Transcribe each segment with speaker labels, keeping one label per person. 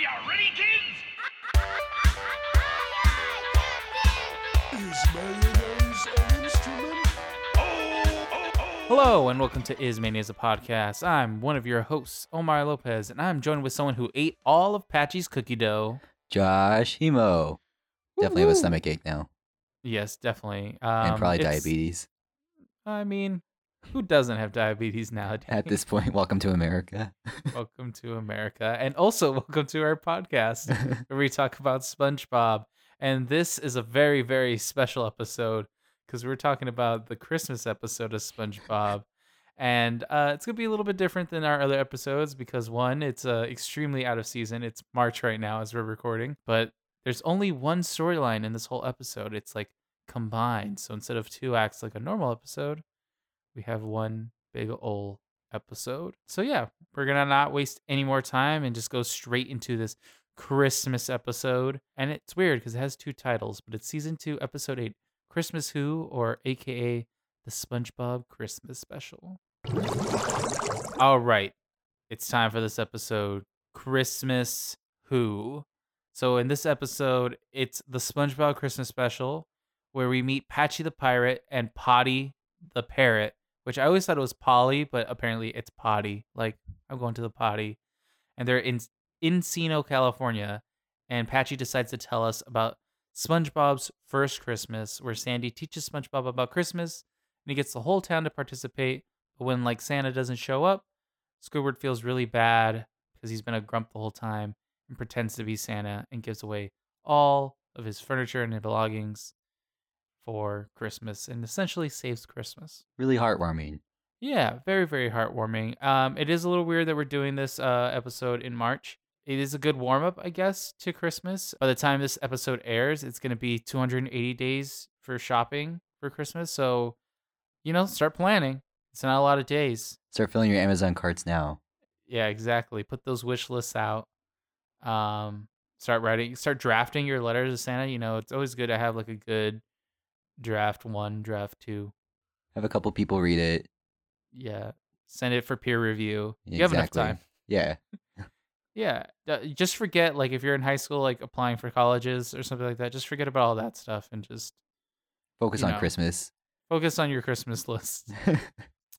Speaker 1: you ready, kids?
Speaker 2: Is mayonnaise an instrument?
Speaker 1: Oh, oh, oh.
Speaker 3: Hello and welcome to Is Mayonnaise a podcast. I'm one of your hosts, Omar Lopez, and I'm joined with someone who ate all of Patchy's cookie dough.
Speaker 4: Josh Hemo. Definitely have a stomach ache now.
Speaker 3: Yes, definitely. Um,
Speaker 4: and probably
Speaker 3: it's-
Speaker 4: diabetes.
Speaker 3: I mean, who doesn't have diabetes nowadays?
Speaker 4: At this point, welcome to America.
Speaker 3: welcome to America, and also welcome to our podcast where we talk about SpongeBob. And this is a very, very special episode because we're talking about the Christmas episode of SpongeBob. And uh, it's gonna be a little bit different than our other episodes because one, it's uh, extremely out of season. It's March right now as we're recording, but there's only one storyline in this whole episode. It's like combined. So instead of two acts like a normal episode, we have one big ol' episode. So yeah, we're gonna not waste any more time and just go straight into this Christmas episode. And it's weird because it has two titles, but it's season two, episode eight, Christmas Who, or AKA the SpongeBob Christmas Special. All right, it's time for this episode, Christmas Who. So in this episode, it's the SpongeBob Christmas Special, where we meet Patchy the Pirate and Potty the Parrot, which I always thought it was Polly, but apparently it's Potty. Like I'm going to the potty, and they're in Encino, California, and Patchy decides to tell us about SpongeBob's first Christmas, where Sandy teaches SpongeBob about Christmas, and he gets the whole town to participate. But when like Santa doesn't show up, Squidward feels really bad because he's been a grump the whole time and pretends to be Santa and gives away all of his furniture and belongings for Christmas and essentially saves Christmas.
Speaker 4: really heartwarming.
Speaker 3: Yeah, very very heartwarming. Um, it is a little weird that we're doing this uh episode in March. It is a good warm up, I guess, to Christmas. By the time this episode airs, it's going to be 280 days for shopping for Christmas. So, you know, start planning. It's not a lot of days.
Speaker 4: Start filling your Amazon carts now.
Speaker 3: Yeah, exactly. Put those wish lists out. Um, start writing, start drafting your letters to Santa. You know, it's always good to have like a good draft one, draft two.
Speaker 4: Have a couple people read it.
Speaker 3: Yeah, send it for peer review. You have enough
Speaker 4: Exactly.
Speaker 3: time.
Speaker 4: Yeah.
Speaker 3: Yeah, just forget like if you're in high school, like applying for colleges or something like that. Just forget about all that stuff and just
Speaker 4: Focus on
Speaker 3: know.
Speaker 4: Christmas.
Speaker 3: focus on your Christmas list.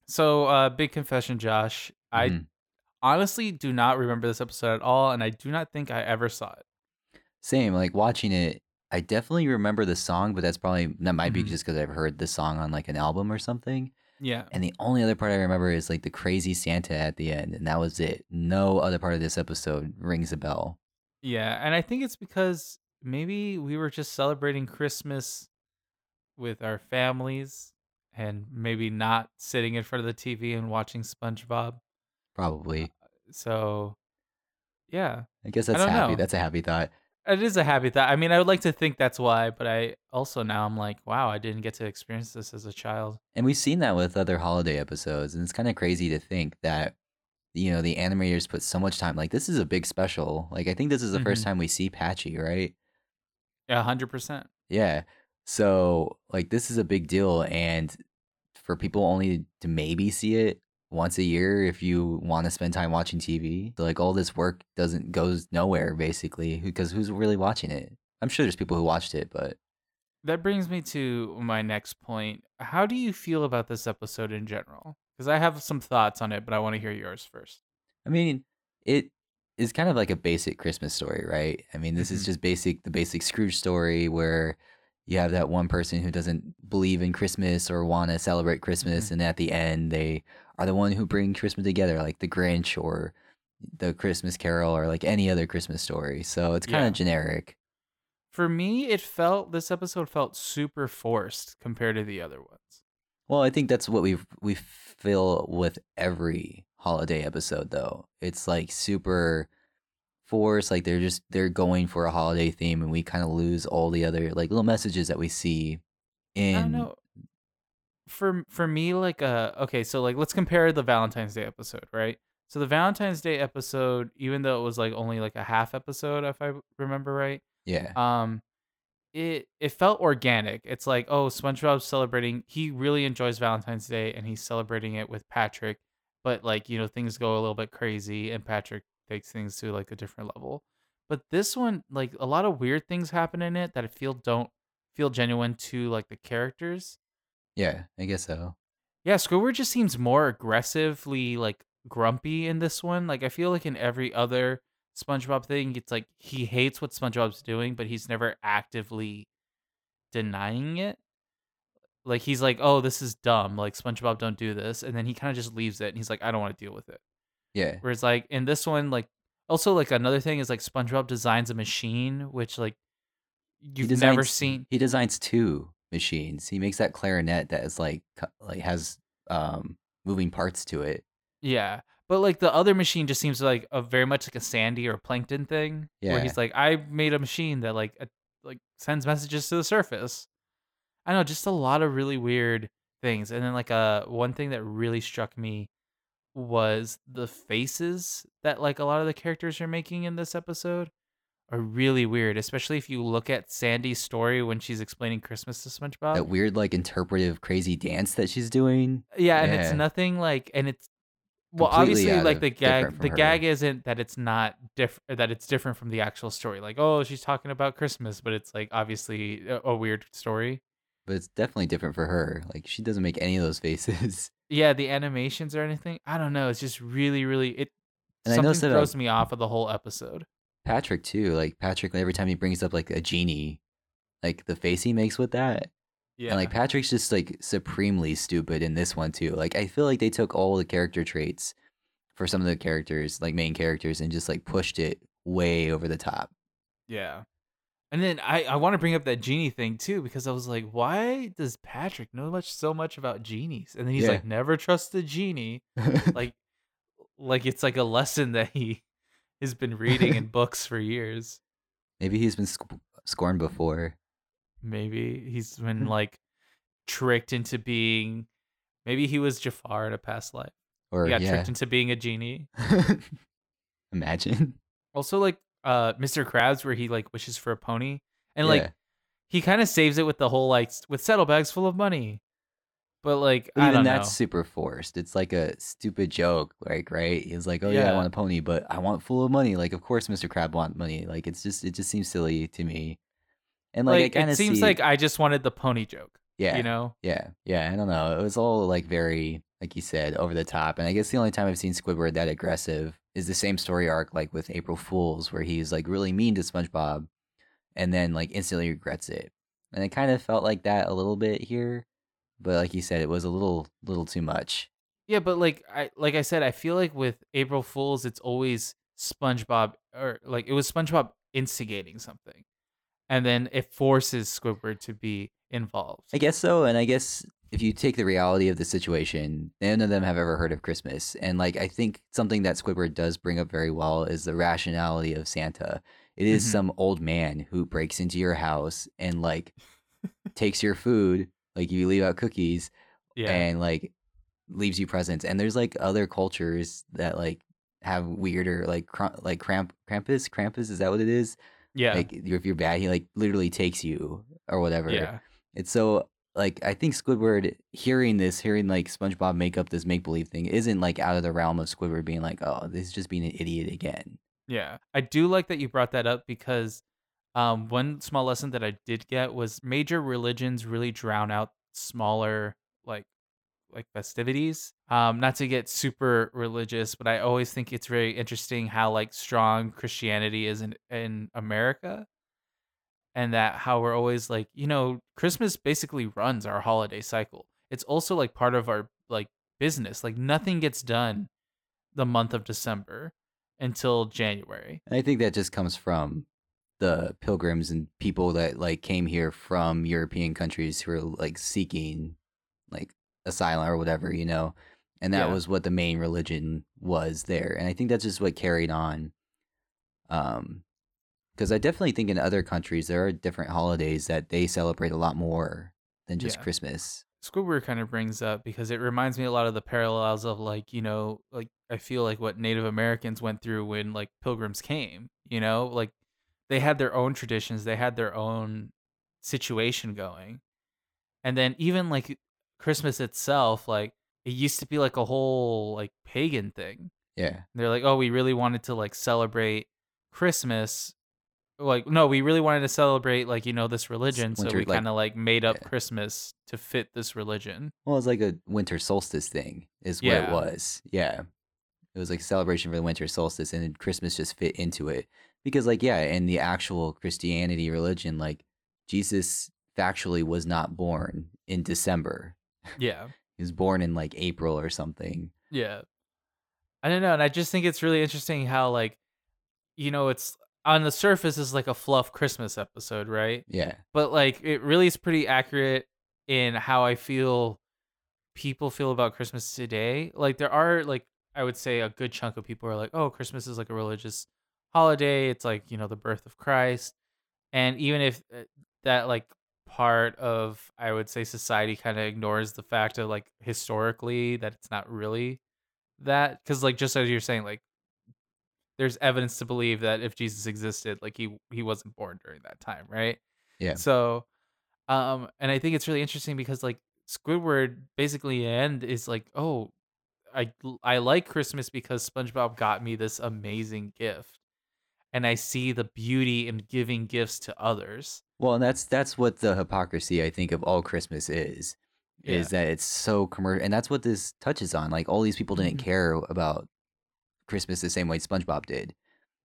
Speaker 3: So, uh, big confession, Josh. I
Speaker 4: Mhm.
Speaker 3: honestly do not remember this episode at all, and I do not think I ever saw it.
Speaker 4: Same. Like watching it, I definitely remember the song, but that's probably that might be
Speaker 3: Mhm.
Speaker 4: just because I've heard the song on like an album or something.
Speaker 3: Yeah.
Speaker 4: And the only other part I remember is like the crazy Santa at the end, and that was it. No other part of this episode rings a bell.
Speaker 3: Yeah, and I think it's because maybe we were just celebrating Christmas with our families and maybe not sitting in front of the TV and watching SpongeBob.
Speaker 4: Probably.
Speaker 3: So, yeah,
Speaker 4: I guess that's
Speaker 3: don't
Speaker 4: happy.
Speaker 3: know.
Speaker 4: That's a happy thought.
Speaker 3: It is a happy thought. I mean, I would like to think that's why, but I also now I'm like, wow, I didn't get to experience this as a child.
Speaker 4: And we've seen that with other holiday episodes, and it's kind of crazy to think that you know the animators put so much time. Like this is a big special. Like I think this is the first
Speaker 3: Mhm.
Speaker 4: time we see Patchy, right?
Speaker 3: Yeah, hundred percent.
Speaker 4: Yeah. So like this is a big deal, and for people only to maybe see it once a year if you want to spend time watching TV. So like all this work doesn't goes nowhere basically because who's really watching it? I'm sure there's people who watched it, but
Speaker 3: That brings me to my next point. How do you feel about this episode in general? Because I have some thoughts on it, but I want to hear yours first.
Speaker 4: I mean, it is kind of like a basic Christmas story, right? I mean, this
Speaker 3: Mhm.
Speaker 4: is just basic, the basic Scrooge story where you have that one person who doesn't believe in Christmas or want to celebrate Christmas,
Speaker 3: Mm-hmm.
Speaker 4: and at the end, they are the one who bring Christmas together, like the Grinch or the Christmas Carol or like any other Christmas story. So it's kind
Speaker 3: Yeah.
Speaker 4: of generic.
Speaker 3: For me, it felt this episode felt super forced compared to the other ones.
Speaker 4: Well, I think that's what we we feel with every holiday episode though. It's like super forced, like they're just they're going for a holiday theme and we kind of lose all the other like little messages that we see in
Speaker 3: I don't know. For for me, like uh, okay, so like let's compare the Valentine's Day episode, right? So the Valentine's Day episode, even though it was like only like a half episode, if I remember right,
Speaker 4: yeah.
Speaker 3: um it it felt organic it's like oh spongebob's celebrating he really enjoys valentine's day and he's celebrating it with patrick but like you know things go a little bit crazy and patrick takes things to like a different level but this one like a lot of weird things happen in it that I feel don't feel genuine to like the characters.
Speaker 4: Yeah, I guess so.
Speaker 3: Yeah, Squidward just seems more aggressively like grumpy in this one. Like I feel like in every other SpongeBob thing, it's like he hates what SpongeBob's doing, but he's never actively denying it. Like he's like, "Oh, this is dumb. Like SpongeBob don't do this." And then he kind of just leaves it and he's like, "I don't want to deal with it."
Speaker 4: Yeah.
Speaker 3: Whereas like in this one, like also like another thing is like SpongeBob designs a machine which like you've never seen.
Speaker 4: He designs two machines. He makes that clarinet that is like like has um moving parts to it.
Speaker 3: Yeah. But like the other machine just seems like a very much like a Sandy or Plankton thing.
Speaker 4: Yeah.
Speaker 3: Where he's like, I made a machine that like uh, like sends messages to the surface. I know, just a lot of really weird things. And then like uh one thing that really struck me was the faces that like a lot of the characters are making in this episode are really weird, especially if you look at Sandy's story when she's explaining Christmas to SpongeBob.
Speaker 4: that weird like interpretive crazy dance that she's doing.
Speaker 3: Yeah, and it's nothing like, and it's well,
Speaker 4: Completely
Speaker 3: obviously, like the gag. The
Speaker 4: her.
Speaker 3: gag isn't that it's not different. That it's different from the actual story. Like, oh, she's talking about Christmas, but it's like obviously a, a weird story.
Speaker 4: But it's definitely different for her. Like she doesn't make any of those faces.
Speaker 3: Yeah, the animations or anything. I don't know. It's just really, really it.
Speaker 4: And I
Speaker 3: something
Speaker 4: noticed that, uh,
Speaker 3: throws me off of the whole episode.
Speaker 4: Patrick too. Like Patrick, every time he brings up like a genie, like the face he makes with that,
Speaker 3: Yeah,
Speaker 4: and like Patrick's just like supremely stupid in this one too. Like I feel like they took all the character traits for some of the characters, like main characters, and just like pushed it way over the top.
Speaker 3: yeah. And then I I want to bring up that genie thing too because I was like, why does Patrick know much so much about genies? And then he's
Speaker 4: Yeah.
Speaker 3: like, never trust the genie. like like it's like a lesson that he has been reading in books for years
Speaker 4: Maybe he's been sc- scorned before.
Speaker 3: maybe he's been like tricked into being maybe he was jafar in a past life
Speaker 4: Or
Speaker 3: he got
Speaker 4: yeah.
Speaker 3: tricked into being a genie
Speaker 4: Imagine.
Speaker 3: also like uh mr krabs where he like wishes for a pony and like
Speaker 4: Yeah.
Speaker 3: he kind of saves it with the whole like with saddlebags full of money but like
Speaker 4: But
Speaker 3: i
Speaker 4: even that's
Speaker 3: know
Speaker 4: super forced. It's like a stupid joke, like right? He's like, "Oh yeah, I want a pony, but I want full of money." Like, of course, Mr. Crab want money. Like, it's just it just seems silly to me. And like,
Speaker 3: like,
Speaker 4: I
Speaker 3: it seems
Speaker 4: see,
Speaker 3: like i just wanted the pony joke
Speaker 4: yeah,
Speaker 3: you know
Speaker 4: yeah, yeah. I don't know. It was all like very, like you said, over the top. And I guess the only time I've seen Squidward that aggressive is the same story arc, like with April Fools, where he's like really mean to SpongeBob, and then like instantly regrets it. And it kind of felt like that a little bit here, but like you said, it was a little, little too much.
Speaker 3: Yeah, but like I like I said, I feel like with April Fools, it's always SpongeBob or like it was SpongeBob instigating something, and then it forces Squidward to be involved.
Speaker 4: I guess so, and I guess if you take the reality of the situation, none of them have ever heard of Christmas, and like I think something that Squidward does bring up very well is the rationality of Santa. It is
Speaker 3: Mhm.
Speaker 4: some old man who breaks into your house and like takes your food, like you leave out cookies,
Speaker 3: yeah,
Speaker 4: and like leaves you presents. And there's like other cultures that like have weirder like cr- like cramp Krampus Krampus is that what it is?
Speaker 3: yeah,
Speaker 4: Like if you're bad, he like literally takes you or whatever.
Speaker 3: yeah,
Speaker 4: It's so like I think Squidward hearing this, hearing like SpongeBob make up this make believe thing, isn't like out of the realm of Squidward being like, "Oh, this is just being an idiot again."
Speaker 3: yeah. I do like that you brought that up because um, one small lesson that I did get was major religions really drown out smaller like like festivities. Um, not to get super religious, but I always think it's very interesting how like strong Christianity is in in America, and that how we're always like you know Christmas basically runs our holiday cycle. It's also like part of our like business. Like nothing gets done the month of December until January.
Speaker 4: And I think that just comes from the pilgrims and people that like came here from European countries who are like seeking like asylum or whatever, you know. And that
Speaker 3: Yeah.
Speaker 4: was what the main religion was there. And I think that's just what carried on. Um because I definitely think in other countries there are different holidays that they celebrate a lot more than just
Speaker 3: Yeah.
Speaker 4: Christmas.
Speaker 3: Squidward kind of brings up because it reminds me a lot of the parallels of like you know like I feel like what Native Americans went through when like pilgrims came. You know, like they had their own traditions, they had their own situation going, and then even like Christmas itself, like it used to be like a whole like pagan thing.
Speaker 4: Yeah.
Speaker 3: They're like, oh, we really wanted to like celebrate Christmas like no, we really wanted to celebrate like you know this religion, so we
Speaker 4: like-
Speaker 3: kind of like made up
Speaker 4: yeah.
Speaker 3: Christmas to fit this religion.
Speaker 4: Well, it's like a winter solstice thing, is what it was. Yeah. It was like a celebration for the winter solstice, and Christmas just fit into it. Because, like, yeah, in the actual Christianity religion, like, Jesus factually was not born in December.
Speaker 3: Yeah.
Speaker 4: He was born in like April or something.
Speaker 3: Yeah. I don't know. And I just think it's really interesting how, like, you know, it's on the surface is like a fluff Christmas episode, right?
Speaker 4: Yeah.
Speaker 3: But like, it really is pretty accurate in how I feel people feel about Christmas today. Like, there are, like, I would say a good chunk of people are like, oh, Christmas is like a religious holiday. It's like, you know, the birth of Christ. And even if uh, that, like, part of, I would say, society kind of ignores the fact of, like, historically that it's not really that because like just as you're saying like there's evidence to believe that if jesus existed like he he wasn't born during that time right
Speaker 4: Yeah.
Speaker 3: so um and i think it's really interesting because like squidward basically end is like oh i i like christmas because spongebob got me this amazing gift and i see the beauty in giving gifts to others
Speaker 4: Well, and that's that's what the hypocrisy I think of all Christmas is.
Speaker 3: Yeah.
Speaker 4: Is that it's so commercial, and that's what this touches on. Like all these people didn't
Speaker 3: Mhm.
Speaker 4: care about Christmas the same way SpongeBob did.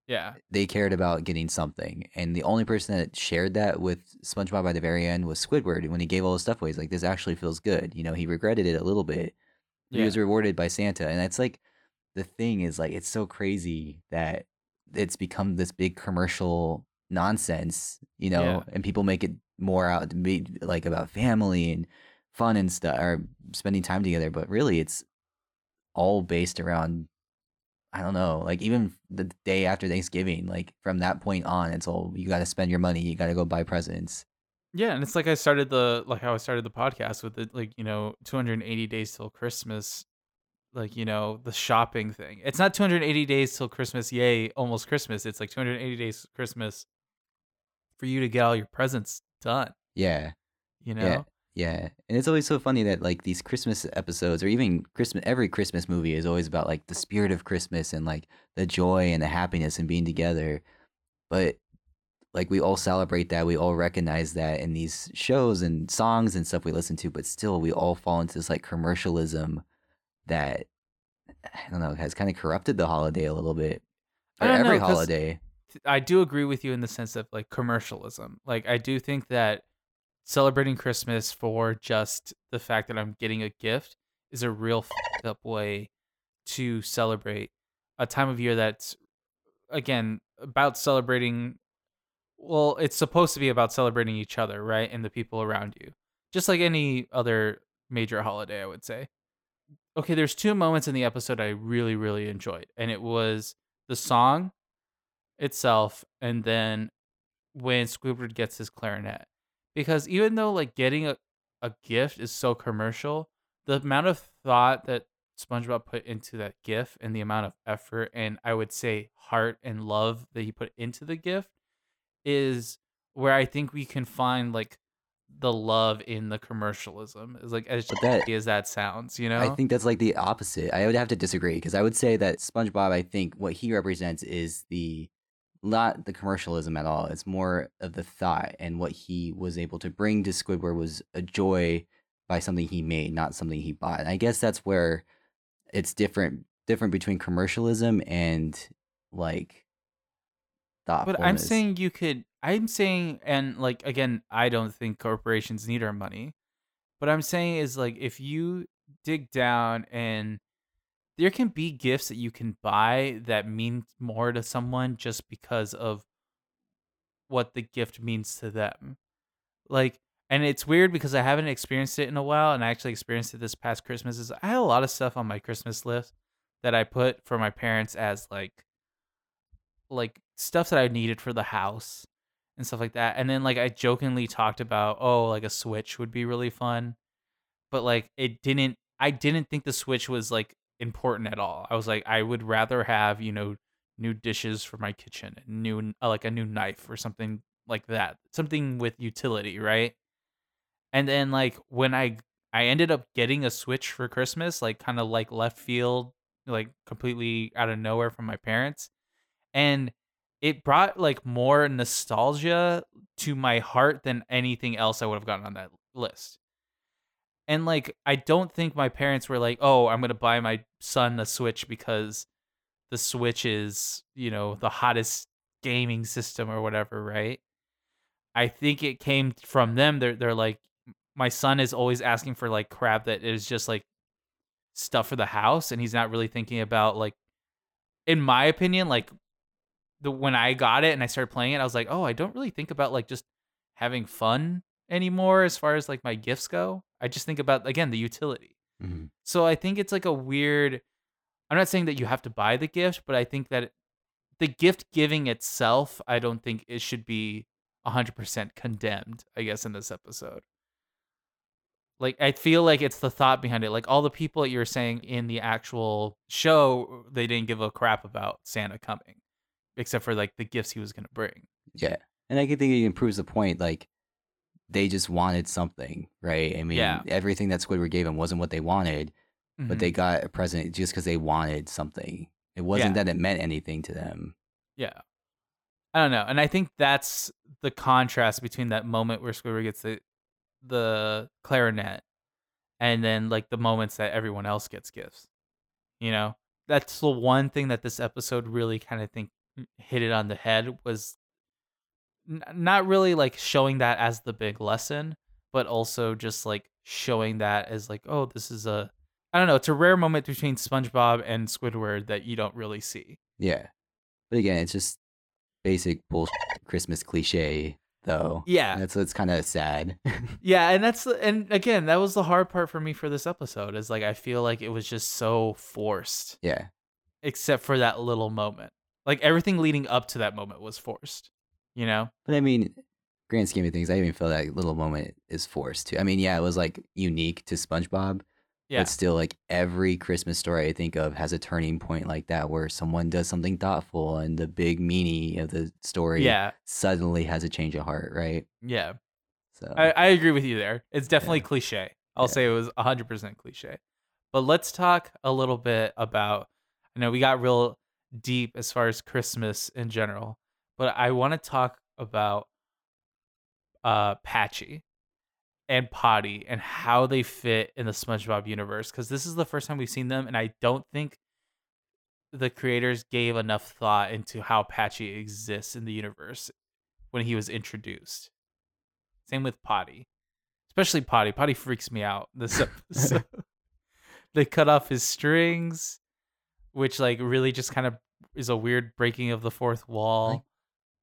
Speaker 3: yeah
Speaker 4: They cared about getting something, and the only person that shared that with SpongeBob by the very end was Squidward. When he gave all his stuff away, he's like, "This actually feels good." You know, he regretted it a little bit. but He was rewarded by Santa, and that's like the thing is like it's so crazy that it's become this big commercial nonsense, you know,
Speaker 3: Yeah.
Speaker 4: and people make it more out to be like about family and fun and stuff or spending time together, but really it's all based around I don't know, like even the day after Thanksgiving, like from that point on, it's all you got to spend your money, you got to go buy presents.
Speaker 3: Yeah, and it's like I started the like how I started the podcast with it, like you know, 280 days till Christmas, like you know the shopping thing. It's not 280 days till Christmas, yay, almost Christmas. It's like 280 days Christmas for you to get all your presents done.
Speaker 4: Yeah.
Speaker 3: You know,
Speaker 4: Yeah. Yeah, and it's always so funny that like these Christmas episodes, or even Christmas, every Christmas movie is always about like the spirit of Christmas and like the joy and the happiness and being together. But like we all celebrate that, we all recognize that in these shows and songs and stuff we listen to. But still, we all fall into this like commercialism that I don't know has kind of corrupted the holiday a little bit. Or every
Speaker 3: know,
Speaker 4: holiday.
Speaker 3: I do agree with you in the sense of like commercialism. Like I do think that celebrating Christmas for just the fact that I'm getting a gift is a real fucked up way to celebrate a time of year that's again about celebrating well, it's supposed to be about celebrating each other, right? And the people around you. Just like any other major holiday, I would say. Okay, there's two moments in the episode I really, really enjoyed. And it was the song itself and then when Squidward gets his clarinet. Because even though like getting a, a gift is so commercial, the amount of thought that SpongeBob put into that gift and the amount of effort and I would say heart and love that he put into the gift is where I think we can find like the love in the commercialism. Is like as
Speaker 4: that-
Speaker 3: as that sounds, you know?
Speaker 4: I think that's like the opposite. I would have to disagree because I would say that SpongeBob, I think what he represents is the not the commercialism at all. It's more of the thought and what he was able to bring to Squidward was a joy by something he made, not something he bought. And I guess that's where it's different different between commercialism and like thoughtfulness.
Speaker 3: But I'm saying you could. I'm saying, and like again, I don't think corporations need our money. But I'm saying is like if you dig down and there can be gifts that you can buy that mean more to someone just because of what the gift means to them. Like, and it's weird because I haven't experienced it in a while, and I actually experienced it this past Christmas. Is I had a lot of stuff on my Christmas list that I put for my parents as like like stuff that I needed for the house and stuff like that. And then like I jokingly talked about, oh, like a Switch would be really fun. But like it didn't I didn't think the Switch was like important at all. I was like I would rather have, you know, new dishes for my kitchen new uh, like a new knife or something like that. Something with utility, right? And then like when I I ended up getting a Switch for Christmas, like kind of like left field, like completely out of nowhere from my parents and it brought like more nostalgia to my heart than anything else I would have gotten on that list. And like I don't think my parents were like, "Oh, I'm to buy my son a Switch because the Switch is, you know, the hottest gaming system or whatever, right?" I think it came from them. They're they're like my son is always asking for like crap that is just like stuff for the house and he's not really thinking about like in my opinion like the when I got it and I started playing it I was like, "Oh, I don't really think about like just having fun anymore as far as like my gifts go. I just think about again the utility."
Speaker 4: Mhm.
Speaker 3: So I think it's like a weird I'm not saying that you have to buy the gift, but I think that the gift giving itself, I don't think it should be 100% condemned, I guess in this episode. Like I feel like it's the thought behind it. Like all the people that you were saying in the actual show, they didn't give a crap about Santa coming, except for like the gifts he was gonna bring.
Speaker 4: Yeah. And I can think it improves the point. Like, they just wanted something, right? I mean,
Speaker 3: Yeah.
Speaker 4: everything that Squidward gave them wasn't what they wanted, but
Speaker 3: Mhm.
Speaker 4: they got a present just because they wanted something. It wasn't
Speaker 3: Yeah.
Speaker 4: that it meant anything to them.
Speaker 3: Yeah. I don't know. And I think that's the contrast between that moment where Squidward gets the the clarinet and then like the moments that everyone else gets gifts. You know? That's the one thing that this episode really kind of think hit it on the head was n- not really like showing that as the big lesson, but also just like showing that as like, oh, this is a I don't know, it's a rare moment between SpongeBob and Squidward that you don't really see.
Speaker 4: Yeah. But again, it's just basic bullshit Christmas cliche, though.
Speaker 3: Yeah.
Speaker 4: That's it's kind of sad.
Speaker 3: Yeah, and that's and again, that was the hard part for me for this episode is like I feel like it was just so forced
Speaker 4: yeah.
Speaker 3: except for that little moment. Like everything leading up to that moment was forced, you know?
Speaker 4: But I mean, grand scheme of things, I even feel that little moment is forced too. I mean, yeah, it was like unique to SpongeBob,
Speaker 3: Yeah.
Speaker 4: but still, like every Christmas story I think of has a turning point like that where someone does something thoughtful and the big meaning of the story
Speaker 3: Yeah.
Speaker 4: suddenly has a change of heart, right?
Speaker 3: Yeah.
Speaker 4: So
Speaker 3: I, I agree with you there. It's definitely
Speaker 4: Yeah.
Speaker 3: cliche. I'll
Speaker 4: Yeah.
Speaker 3: say it was 100% cliche. But let's talk a little bit about I know we got real deep as far as Christmas in general, but I want to talk about uh Patchy and Potty and how they fit in the SpongeBob universe cuz this is the first time we've seen them and I don't think the creators gave enough thought into how Patchy exists in the universe when he was introduced. Same with Potty. Especially Potty. Potty freaks me out this episode. they cut off his strings, which like really just kind of is a weird breaking of the fourth wall.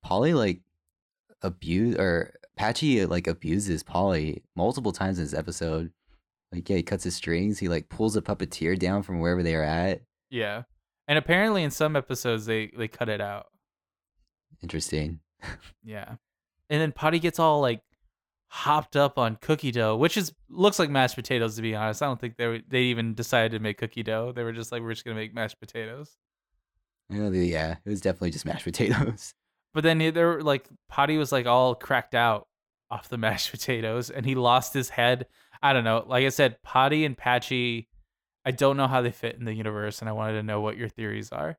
Speaker 4: Polly like abuse or Patchy like abuses Polly multiple times in this episode. Like yeah, he cuts his strings. He like pulls a puppeteer down from wherever they are at.
Speaker 3: yeah. And apparently in some episodes they they cut it out.
Speaker 4: Interesting.
Speaker 3: Yeah. And then Potty gets all like hopped up on cookie dough, which is looks like mashed potatoes to be honest. I don't think they were, they even decided to make cookie dough. They were just like we're just going to make mashed potatoes.
Speaker 4: Yeah, it was definitely just mashed potatoes.
Speaker 3: But then they were like Potty was like all cracked out off the mashed potatoes and he lost his head. I don't know. Like I said, Potty and Patchy, I don't know how they fit in the universe and I wanted to know what your theories are.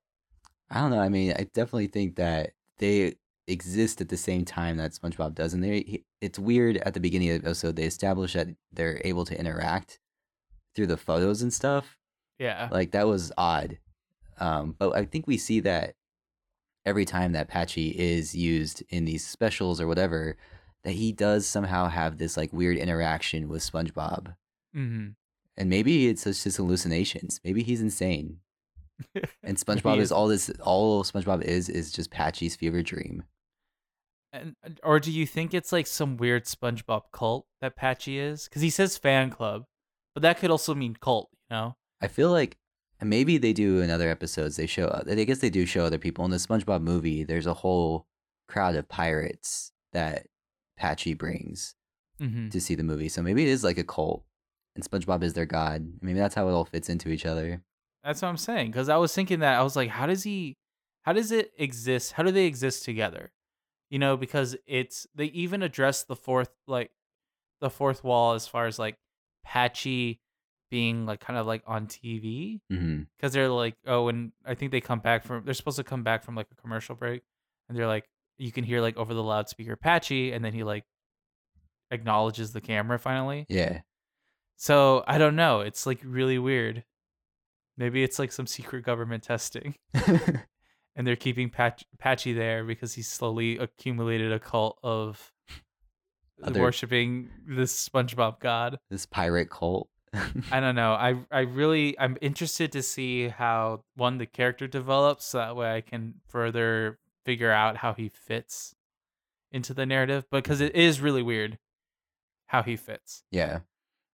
Speaker 4: I don't know. I mean, I definitely think that they exist at the same time that SpongeBob does, and they he- it's weird at the beginning of the episode they establish that they're able to interact through the photos and stuff.
Speaker 3: Yeah.
Speaker 4: Like that was odd. Um, but I think we see that every time that Patchy is used in these specials or whatever, that he does somehow have this like weird interaction with SpongeBob.
Speaker 3: hmm
Speaker 4: And maybe it's just his hallucinations. Maybe he's insane. And SpongeBob is
Speaker 3: is.
Speaker 4: all this all SpongeBob is is just Patchy's fever dream.
Speaker 3: And, or do you think it's like some weird SpongeBob cult that Patchy is? Because he says fan club, but that could also mean cult, you know?
Speaker 4: I feel like and maybe they do in other episodes. They show. I guess they do show other people in the SpongeBob movie. There's a whole crowd of pirates that Patchy brings
Speaker 3: hmm
Speaker 4: to see the movie. So maybe it is like a cult, and SpongeBob is their god. Maybe that's how it all fits into each other.
Speaker 3: That's what I'm saying. Because I was thinking that I was like, how does he? How does it exist? How do they exist together? You know, because it's they even address the fourth like the fourth wall as far as like Patchy being like kind of like on TV because mm-hmm. they're like oh and I think they come back from they're supposed to come back from like a commercial break and they're like you can hear like over the loudspeaker Patchy, and then he like acknowledges the camera finally.
Speaker 4: Yeah.
Speaker 3: So I don't know. It's like really weird. Maybe it's like some secret government testing, and they're keeping Patch- Patchy there because he's slowly accumulated a cult of
Speaker 4: Other-
Speaker 3: worshiping this SpongeBob god.
Speaker 4: this pirate cult.
Speaker 3: I don't know. I I really I'm interested to see how one the character develops so that way I can further figure out how he fits into the narrative because it is really weird how he fits.
Speaker 4: yeah.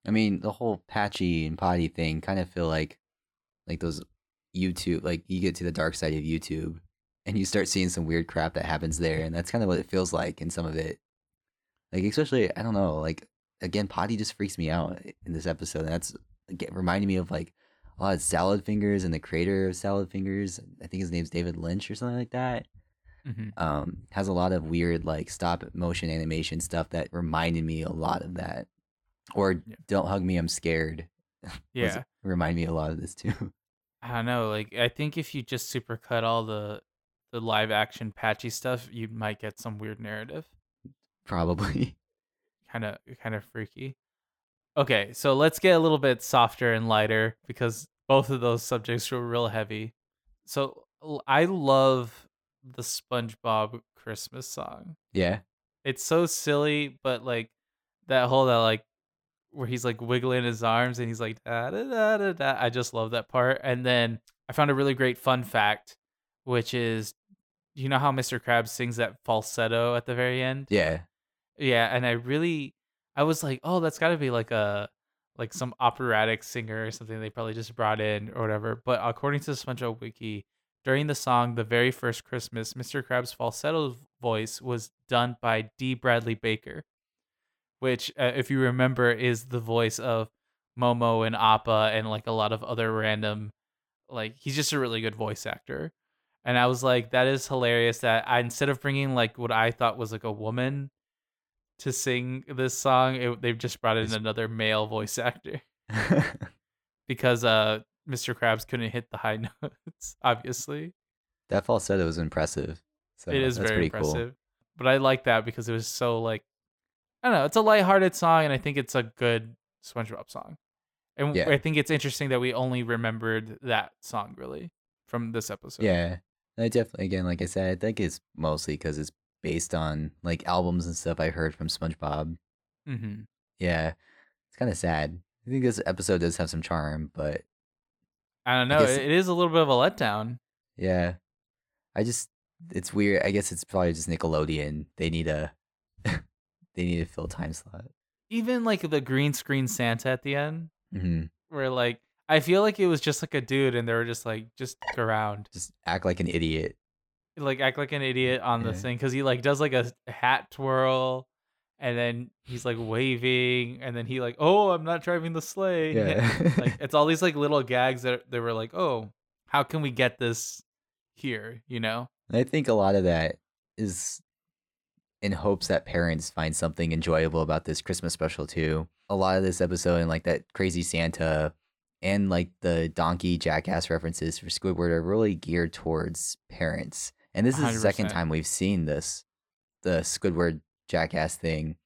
Speaker 4: I mean, the whole patchy and potty thing kind of feel like like those YouTube like you get to the dark side of YouTube and you start seeing some weird crap that happens there and that's kind of what it feels like in some of it. Like especially I don't know, like again potty just freaks me out in this episode. And that's again, reminding me of like a lot of Salad Fingers and the creator of Salad Fingers. I think his name's David Lynch or something like that.
Speaker 3: hmm
Speaker 4: um, has a lot of weird like stop motion animation stuff that reminded me a lot of that. Or
Speaker 3: Yeah.
Speaker 4: don't hug me, I'm scared.
Speaker 3: Yeah.
Speaker 4: remind me a lot of this too.
Speaker 3: I don't know. Like I think if you just supercut all the the live action patchy stuff, you might get some weird narrative.
Speaker 4: Probably.
Speaker 3: Kind of kind of freaky. Okay, so let's get a little bit softer and lighter because both of those subjects were real heavy. So I love the SpongeBob Christmas song.
Speaker 4: Yeah.
Speaker 3: It's so silly, but like that whole that like where he's like wiggling his arms and he's like da da da da da. I just love that part. And then I found a really great fun fact, which is you know how Mr. Krabs sings that falsetto at the very end?
Speaker 4: Yeah.
Speaker 3: Yeah, and I really I was like, "Oh, that's got to be like a like some operatic singer or something they probably just brought in or whatever." But according to the SpongeBob wiki, during the song "The Very First Christmas," Mr. Krabs' falsetto voice was done by D. Bradley Baker, which, uh, if you remember, is the voice of Momo and Appa and like a lot of other random like he's just a really good voice actor. And I was like, that is hilarious that I instead of bringing like what I thought was like a woman to sing this song, it, they've just brought in
Speaker 4: It's-
Speaker 3: another male voice actor because uh Mr. Krabs couldn't hit the high notes, obviously.
Speaker 4: that falsetto was impressive. So
Speaker 3: it is
Speaker 4: that's
Speaker 3: very
Speaker 4: pretty cool.
Speaker 3: impressive. But I like that because it was so like I don't know, it's a lighthearted song and I think it's a good SpongeBob song. And
Speaker 4: Yeah.
Speaker 3: I think it's interesting that we only remembered that song really from this episode.
Speaker 4: Yeah. I definitely again, like I said, I think it's mostly because it's based on like albums and stuff I heard from SpongeBob.
Speaker 3: hmm
Speaker 4: Yeah. It's kind of sad. I think this episode does have some charm, but
Speaker 3: I don't know.
Speaker 4: guess-
Speaker 3: it is a little bit of a letdown.
Speaker 4: Yeah. I just it's weird. I guess it's probably just Nickelodeon. They need a they need to fill time slot.
Speaker 3: Even like the green screen Santa at the end,
Speaker 4: hmm
Speaker 3: where like I feel like it was just like a dude and they were just like just around.
Speaker 4: Just act like an idiot.
Speaker 3: Like act like an idiot on the
Speaker 4: Yeah.
Speaker 3: thing because he like does like a hat twirl and then he's like waving and then he like, oh, I'm not driving the sleigh.
Speaker 4: Yeah.
Speaker 3: like it's all these like little gags that they were like, oh, how can we get this here? You know?
Speaker 4: I think a lot of that is in hopes that parents find something enjoyable about this Christmas special too. A lot of this episode and like that crazy Santa and like the donkey jackass references for Squidward are really geared towards parents. And this is the second time we've seen this the Squidward jackass thing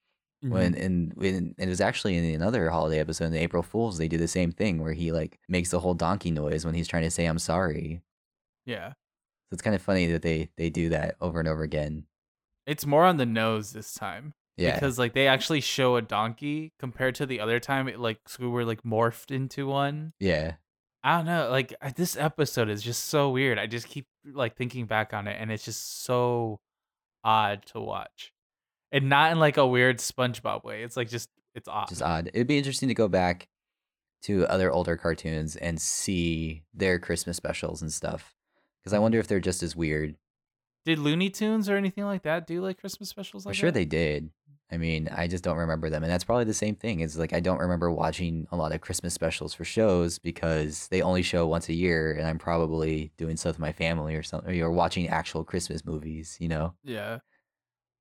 Speaker 4: when
Speaker 3: Mm-hmm.
Speaker 4: and when it was actually in another holiday episode in the April Fools they do the same thing where he like makes the whole donkey noise when he's trying to say I'm sorry.
Speaker 3: yeah.
Speaker 4: So it's kind of funny that they they do that over and over again.
Speaker 3: It's more on the nose this time.
Speaker 4: Yeah.
Speaker 3: Because like they actually show a donkey compared to the other time it like Squidward like morphed into one.
Speaker 4: yeah.
Speaker 3: I don't know. Like I- this episode is just so weird. I just keep like thinking back on it and it's just so odd to watch. And not in like a weird SpongeBob way. It's like just it's odd.
Speaker 4: Just odd. It'd be interesting to go back to other older cartoons and see their Christmas specials and stuff. Because I wonder if they're just as weird.
Speaker 3: Did Looney Tunes or anything like that do like Christmas specials
Speaker 4: I'm sure
Speaker 3: that?
Speaker 4: they did. I mean, I just don't remember them. And that's probably the same thing. It's like I don't remember watching a lot of Christmas specials for shows because they only show once a year and I'm probably doing stuff with my family or something or watching actual Christmas movies, you know?
Speaker 3: Yeah.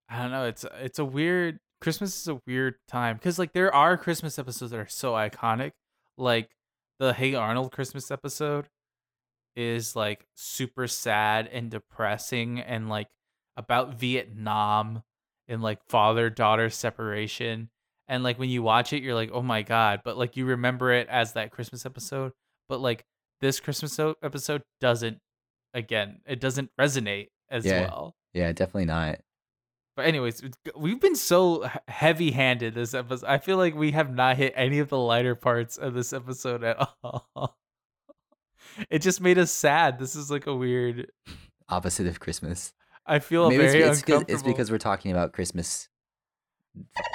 Speaker 3: I don't know. It's it's a weird Christmas is a weird time because like there are Christmas episodes that are so iconic. Like the Hey Arnold Christmas episode is like super sad and depressing and like about Vietnam and like father daughter separation. And like when you watch it, you're like, oh my god! But like you remember it as that Christmas episode. But like this Christmas episode doesn't. Again, it doesn't resonate as
Speaker 4: Yeah.
Speaker 3: well.
Speaker 4: Yeah, definitely not.
Speaker 3: But anyways, we've been so heavy handed this episode. I feel like we have not hit any of the lighter parts of this episode at all. It just made us sad. This is like a weird.
Speaker 4: Opposite of Christmas.
Speaker 3: I feel
Speaker 4: Maybe
Speaker 3: very
Speaker 4: it's,
Speaker 3: uncomfortable.
Speaker 4: it's because we're talking about Christmas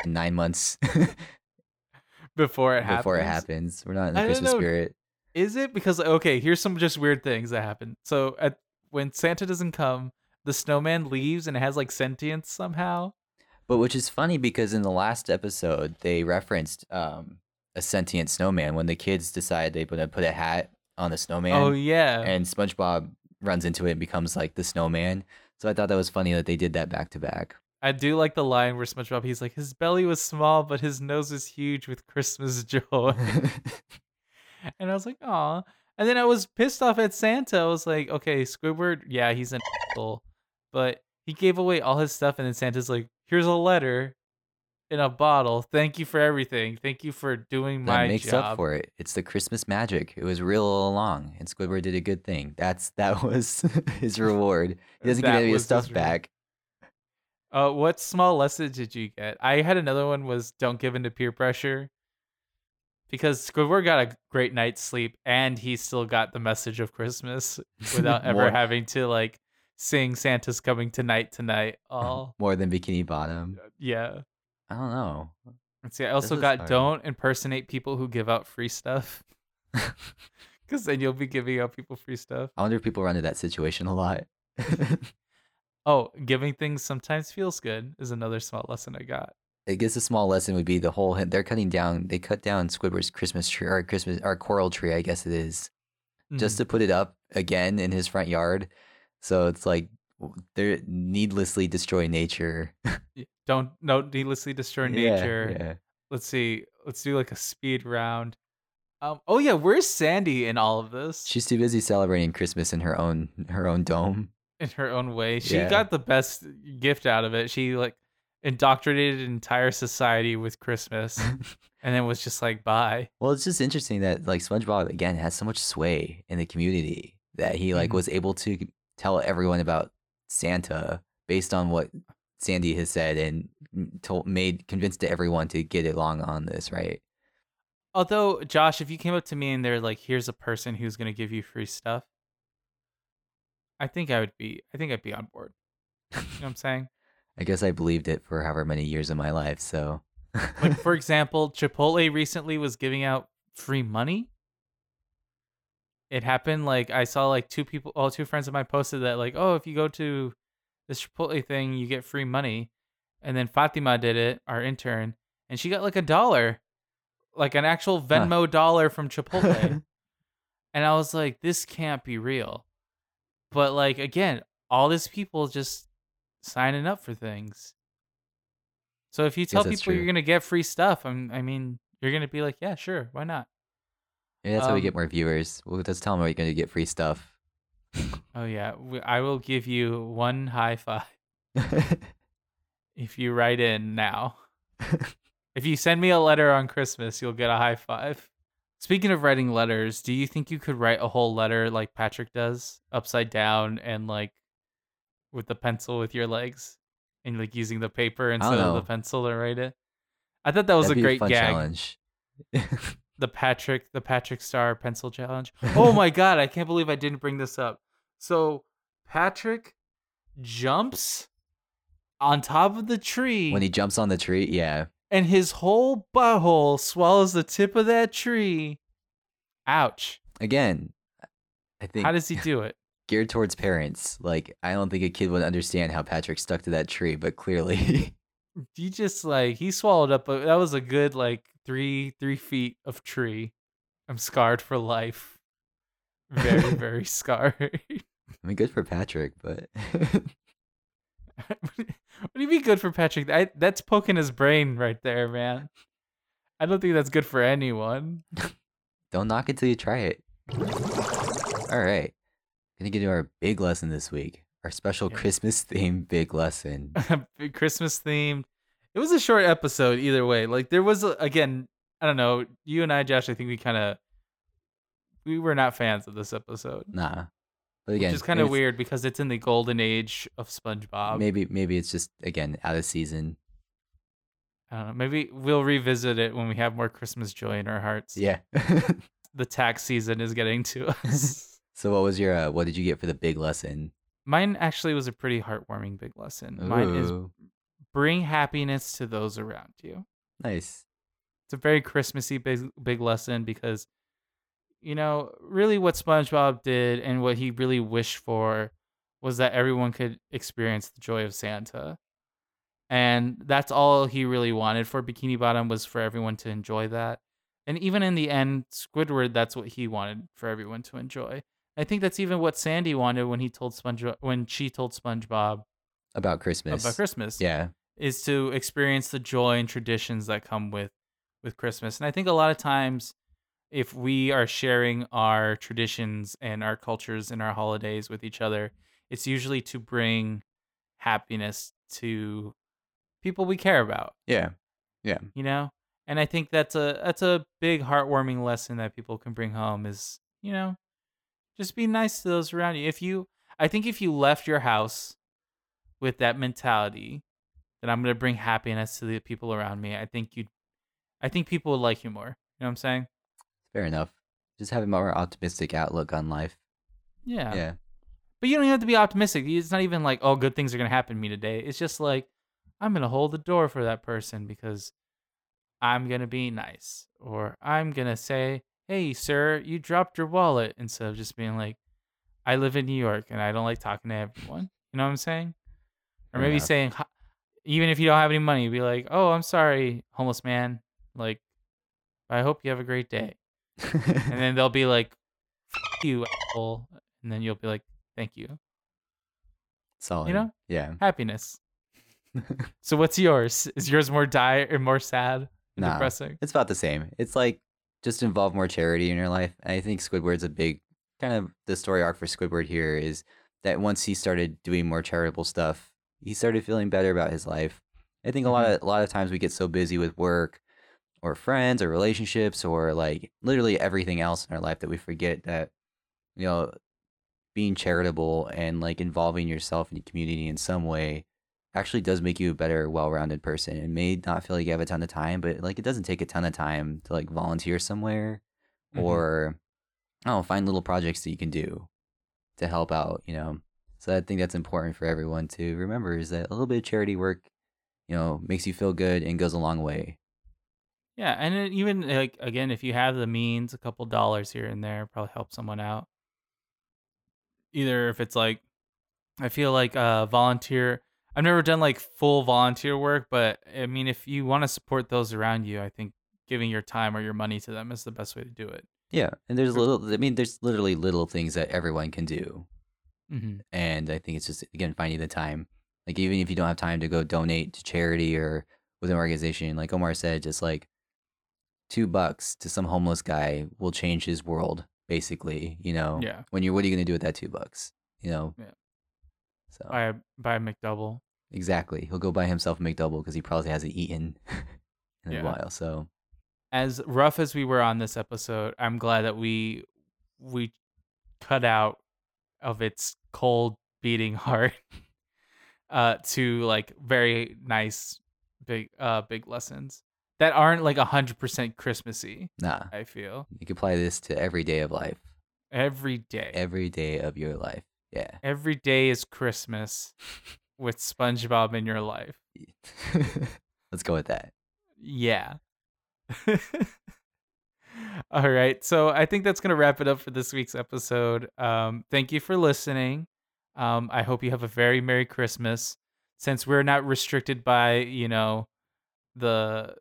Speaker 4: nine months
Speaker 3: before it happens.
Speaker 4: before it happens. We're not in the
Speaker 3: I
Speaker 4: Christmas spirit.
Speaker 3: Is it because okay? Here's some just weird things that happen. So at when Santa doesn't come, the snowman leaves and it has like sentience somehow.
Speaker 4: But which is funny because in the last episode they referenced um, a sentient snowman when the kids decide they're gonna put a hat on the snowman.
Speaker 3: oh yeah.
Speaker 4: and SpongeBob runs into it and becomes like the snowman. So I thought that was funny that they did that back to back.
Speaker 3: I do like the line where SpongeBob he's like his belly was small but his nose was huge with Christmas joy. and I was like, "Aw." And then I was pissed off at Santa. I was like, "Okay, Squidward, yeah, he's an asshole, but he gave away all his stuff." And then Santa's like, "Here's a letter in a bottle. Thank you for everything. Thank you for doing my job.
Speaker 4: that makes
Speaker 3: job."
Speaker 4: up for it. It's the Christmas magic. It was real all along, and Squidward did a good thing. That's that was his reward. He doesn't get any of his
Speaker 3: was his
Speaker 4: stuff back.
Speaker 3: Uh, what small lesson did you get? I had another one was don't give in to peer pressure. Because Squidward got a great night's sleep and he still got the message of Christmas without ever having to like sing Santa's coming tonight tonight. Oh
Speaker 4: More than Bikini Bottom.
Speaker 3: yeah.
Speaker 4: I don't know.
Speaker 3: Let's see. I also got
Speaker 4: hard.
Speaker 3: don't impersonate people who give out free stuff. Because then you'll be giving out people free stuff.
Speaker 4: I wonder if people run into that situation a lot.
Speaker 3: Oh, giving things sometimes feels good is another small lesson I got.
Speaker 4: I guess a small lesson would be the whole. They're cutting down. They cut down Squidward's Christmas tree or Christmas or coral tree. I guess it is. just
Speaker 3: Mhm.
Speaker 4: to put it up again in his front yard. So it's like they're needlessly destroy nature.
Speaker 3: Don't no needlessly destroy nature.
Speaker 4: yeah.
Speaker 3: let's see let's do like a speed round um oh yeah where's sandy in all of this
Speaker 4: She's too busy celebrating Christmas in her own her own dome.
Speaker 3: in her own way she
Speaker 4: Yeah.
Speaker 3: got the best gift out of it she like indoctrinated an entire society with christmas and then was just like bye
Speaker 4: well, it's just interesting that like SpongeBob again has so much sway in the community that he like
Speaker 3: Mhm.
Speaker 4: was able to tell everyone about Santa based on what Sandy has said and told made convinced to everyone to get along on this, right?
Speaker 3: although josh if you came up to me and they're like here's a person who's going to give you free stuff i think i would be i think i'd be on board you know what i'm saying
Speaker 4: I guess I believed it for however many years of my life. So,
Speaker 3: like for example, Chipotle recently was giving out free money. It happened like I saw like two people, oh, two friends of mine posted that like, oh, if you go to this Chipotle thing, you get free money. And then Fatima did it, our intern, and she got like a dollar, like an actual Venmo dollar from Chipotle. and I was like, this can't be real. But like again, all these people just signing up for things. So if you tell people you're gonna get free stuff, I'm, I mean, you're gonna be like, yeah, sure, why not?
Speaker 4: Maybe that's how we
Speaker 3: Um,
Speaker 4: get more viewers. We'll just tell them we're going to get free stuff.
Speaker 3: Oh yeah, I will give you one high five if you write in now. if you send me a letter on Christmas, you'll get a high five. Speaking of writing letters, do you think you could write a whole letter like Patrick does, upside down and like with the pencil with your legs, and like using the paper instead of the pencil to write it? I thought that was
Speaker 4: That'd
Speaker 3: a great
Speaker 4: fun
Speaker 3: gag.
Speaker 4: challenge.
Speaker 3: the Patrick the Patrick Star pencil challenge. Oh my god, I can't believe I didn't bring this up. So Patrick jumps on top of the tree
Speaker 4: when he jumps on the tree, yeah.
Speaker 3: and his whole butthole swallows the tip of that tree. Ouch.
Speaker 4: Again, I think
Speaker 3: How does he do it?
Speaker 4: geared towards parents. Like, I don't think a kid would understand how Patrick stuck to that tree, but clearly,
Speaker 3: He just like he swallowed up a, that was a good like three three feet of tree. I'm scarred for life. Very, very scarred.
Speaker 4: I mean, good for Patrick, but
Speaker 3: what do you mean good for Patrick? I, that's poking his brain right there, man. I don't think that's good for anyone.
Speaker 4: don't knock it till you try it. All right. Gonna get to our big lesson this week. our special
Speaker 3: Yeah.
Speaker 4: Christmas themed big lesson.
Speaker 3: Big Christmas themed. It was a short episode either way. Like there was a, again, I don't know. You and I, Josh, I think we kind of we were not fans of this episode,
Speaker 4: Nah, but again,
Speaker 3: which is kind of weird because it's in the golden age of SpongeBob.
Speaker 4: Maybe maybe it's just again out of season.
Speaker 3: I don't know. Maybe we'll revisit it when we have more Christmas joy in our hearts.
Speaker 4: Yeah.
Speaker 3: The tax season is getting to us.
Speaker 4: so what was your uh, what did you get for the big lesson?
Speaker 3: Mine actually was a pretty heartwarming big lesson. Mine is
Speaker 4: Ooh,
Speaker 3: bring happiness to those around you.
Speaker 4: nice.
Speaker 3: It's a very Christmassy big big lesson because you know, really what SpongeBob did and what he really wished for was that everyone could experience the joy of Santa. And that's all he really wanted for Bikini Bottom was for everyone to enjoy that. And even in the end, Squidward, that's what he wanted for everyone to enjoy. I think that's even what Sandy wanted when he told SpongeBob when she told SpongeBob
Speaker 4: About Christmas.
Speaker 3: about Christmas
Speaker 4: Yeah.
Speaker 3: Is to experience the joy and traditions that come with with Christmas. And I think a lot of times if we are sharing our traditions and our cultures and our holidays with each other, it's usually to bring happiness to people we care about,
Speaker 4: Yeah. Yeah.
Speaker 3: You know? And I think that's a that's a big heartwarming lesson that people can bring home is, you know, just be nice to those around you. If you I think if you left your house with that mentality that I'm going to bring happiness to the people around me, I think you'd, I think people would like you more. You know what I'm saying?
Speaker 4: Fair enough. Just have a more optimistic outlook on life.
Speaker 3: Yeah.
Speaker 4: Yeah.
Speaker 3: But you don't even have to be optimistic. It's not even like, oh, good things are going to happen to me today. It's just like, I'm going to hold the door for that person because I'm going to be nice. Or I'm going to say, hey, sir, you dropped your wallet. Instead of just being like, I live in New York and I don't like talking to everyone. You know what I'm saying? Or
Speaker 4: Fair
Speaker 3: maybe
Speaker 4: enough.
Speaker 3: saying, "Hi- even if you don't have any money, be like, oh, I'm sorry, homeless man. Like, I hope you have a great day. And then they'll be like, F- you, asshole. And then you'll be like, thank you.
Speaker 4: Solid.
Speaker 3: You know?
Speaker 4: Yeah.
Speaker 3: happiness. so what's yours? Is yours more dire or more sad and
Speaker 4: Nah.
Speaker 3: depressing?
Speaker 4: It's about the same. It's like just involve more charity in your life. And I think Squidward's a big kind of the story arc for Squidward here is that once he started doing more charitable stuff, he started feeling better about his life. I think a lot of a lot of times we get so busy with work or friends or relationships or like literally everything else in our life that we forget that you know being charitable and like involving yourself in the community in some way actually does make you a better, well-rounded person. It may not feel like you have a ton of time, but like it doesn't take a ton of time to like volunteer somewhere
Speaker 3: Mhm.
Speaker 4: or oh, find little projects that you can do to help out, you know. So I think that's important for everyone to remember is that a little bit of charity work, you know, makes you feel good and goes a long way.
Speaker 3: Yeah, and even like again, if you have the means, a couple dollars here and there probably help someone out. Either if it's like, I feel like uh volunteer. I've never done like full volunteer work, but I mean, if you want to support those around you, I think giving your time or your money to them is the best way to do it.
Speaker 4: Yeah, and there's little I mean there's literally little things that everyone can do.
Speaker 3: Mm-hmm.
Speaker 4: and I think it's just again finding the time. Like even if you don't have time to go donate to charity or with an organization, like Omar said, just like two bucks to some homeless guy will change his world. Basically, you know.
Speaker 3: Yeah.
Speaker 4: When you're, what are you gonna do with that two bucks? You know.
Speaker 3: Yeah.
Speaker 4: So
Speaker 3: Buy a buy a McDouble.
Speaker 4: exactly, he'll go buy himself a McDouble because he probably hasn't eaten in
Speaker 3: Yeah.
Speaker 4: a while. So
Speaker 3: as rough as we were on this episode, I'm glad that we we cut out of its cold beating heart uh to like very nice big uh big lessons that aren't like a hundred percent Christmassy,
Speaker 4: nah,
Speaker 3: I feel.
Speaker 4: you can apply this to every day of life,
Speaker 3: Every day.
Speaker 4: every day of your life. Yeah.
Speaker 3: Every day is Christmas with SpongeBob in your life.
Speaker 4: Let's go with that.
Speaker 3: Yeah. All right. So I think that's going to wrap it up for this week's episode. Um, thank you for listening. Um, I hope you have a very Merry Christmas. Since we're not restricted by, you know, the,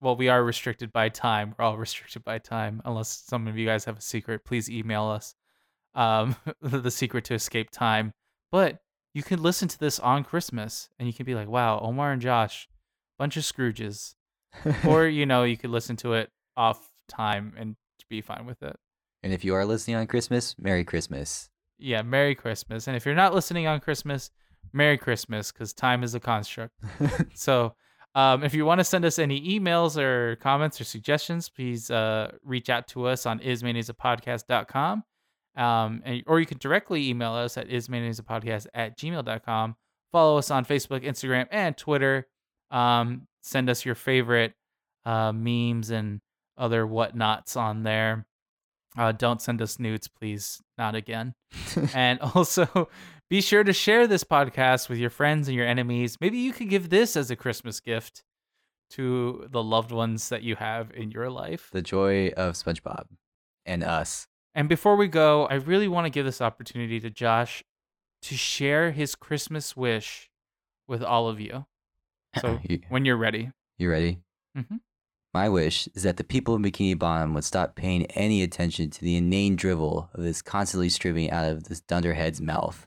Speaker 3: well, we are restricted by time. We're all restricted by time. Unless some of you guys have a secret, please email us um, the secret to escape time. But you can listen to this on Christmas and you can be like, wow, Omar and Josh, bunch of Scrooges or you know you could listen to it off time and be fine with it
Speaker 4: And if you are listening on Christmas, Merry Christmas.
Speaker 3: Yeah, Merry Christmas. And if you're not listening on Christmas, Merry Christmas, because time is a construct. So, um, if you want to send us any emails or comments or suggestions, please uh, reach out to us on ismayonnaiseapodcast.com. Um, and, or you can directly email us at ismayonnaiseapodcast at gmail.com. Follow us on Facebook, Instagram, and Twitter. Um, send us your favorite uh, memes and other whatnots on there. Uh, don't send us nudes, please. Not again. and also, be sure to share this podcast with your friends and your enemies. Maybe you could give this as a Christmas gift to the loved ones that you have in your life.
Speaker 4: the joy of SpongeBob and us.
Speaker 3: And before we go, I really want to give this opportunity to Josh to share his Christmas wish with all of you. So
Speaker 4: you,
Speaker 3: when you're ready.
Speaker 4: you ready?
Speaker 3: Mhm.
Speaker 4: My wish is that the people of Bikini Bottom would stop paying any attention to the inane drivel of this constantly stripping out of this dunderhead's mouth.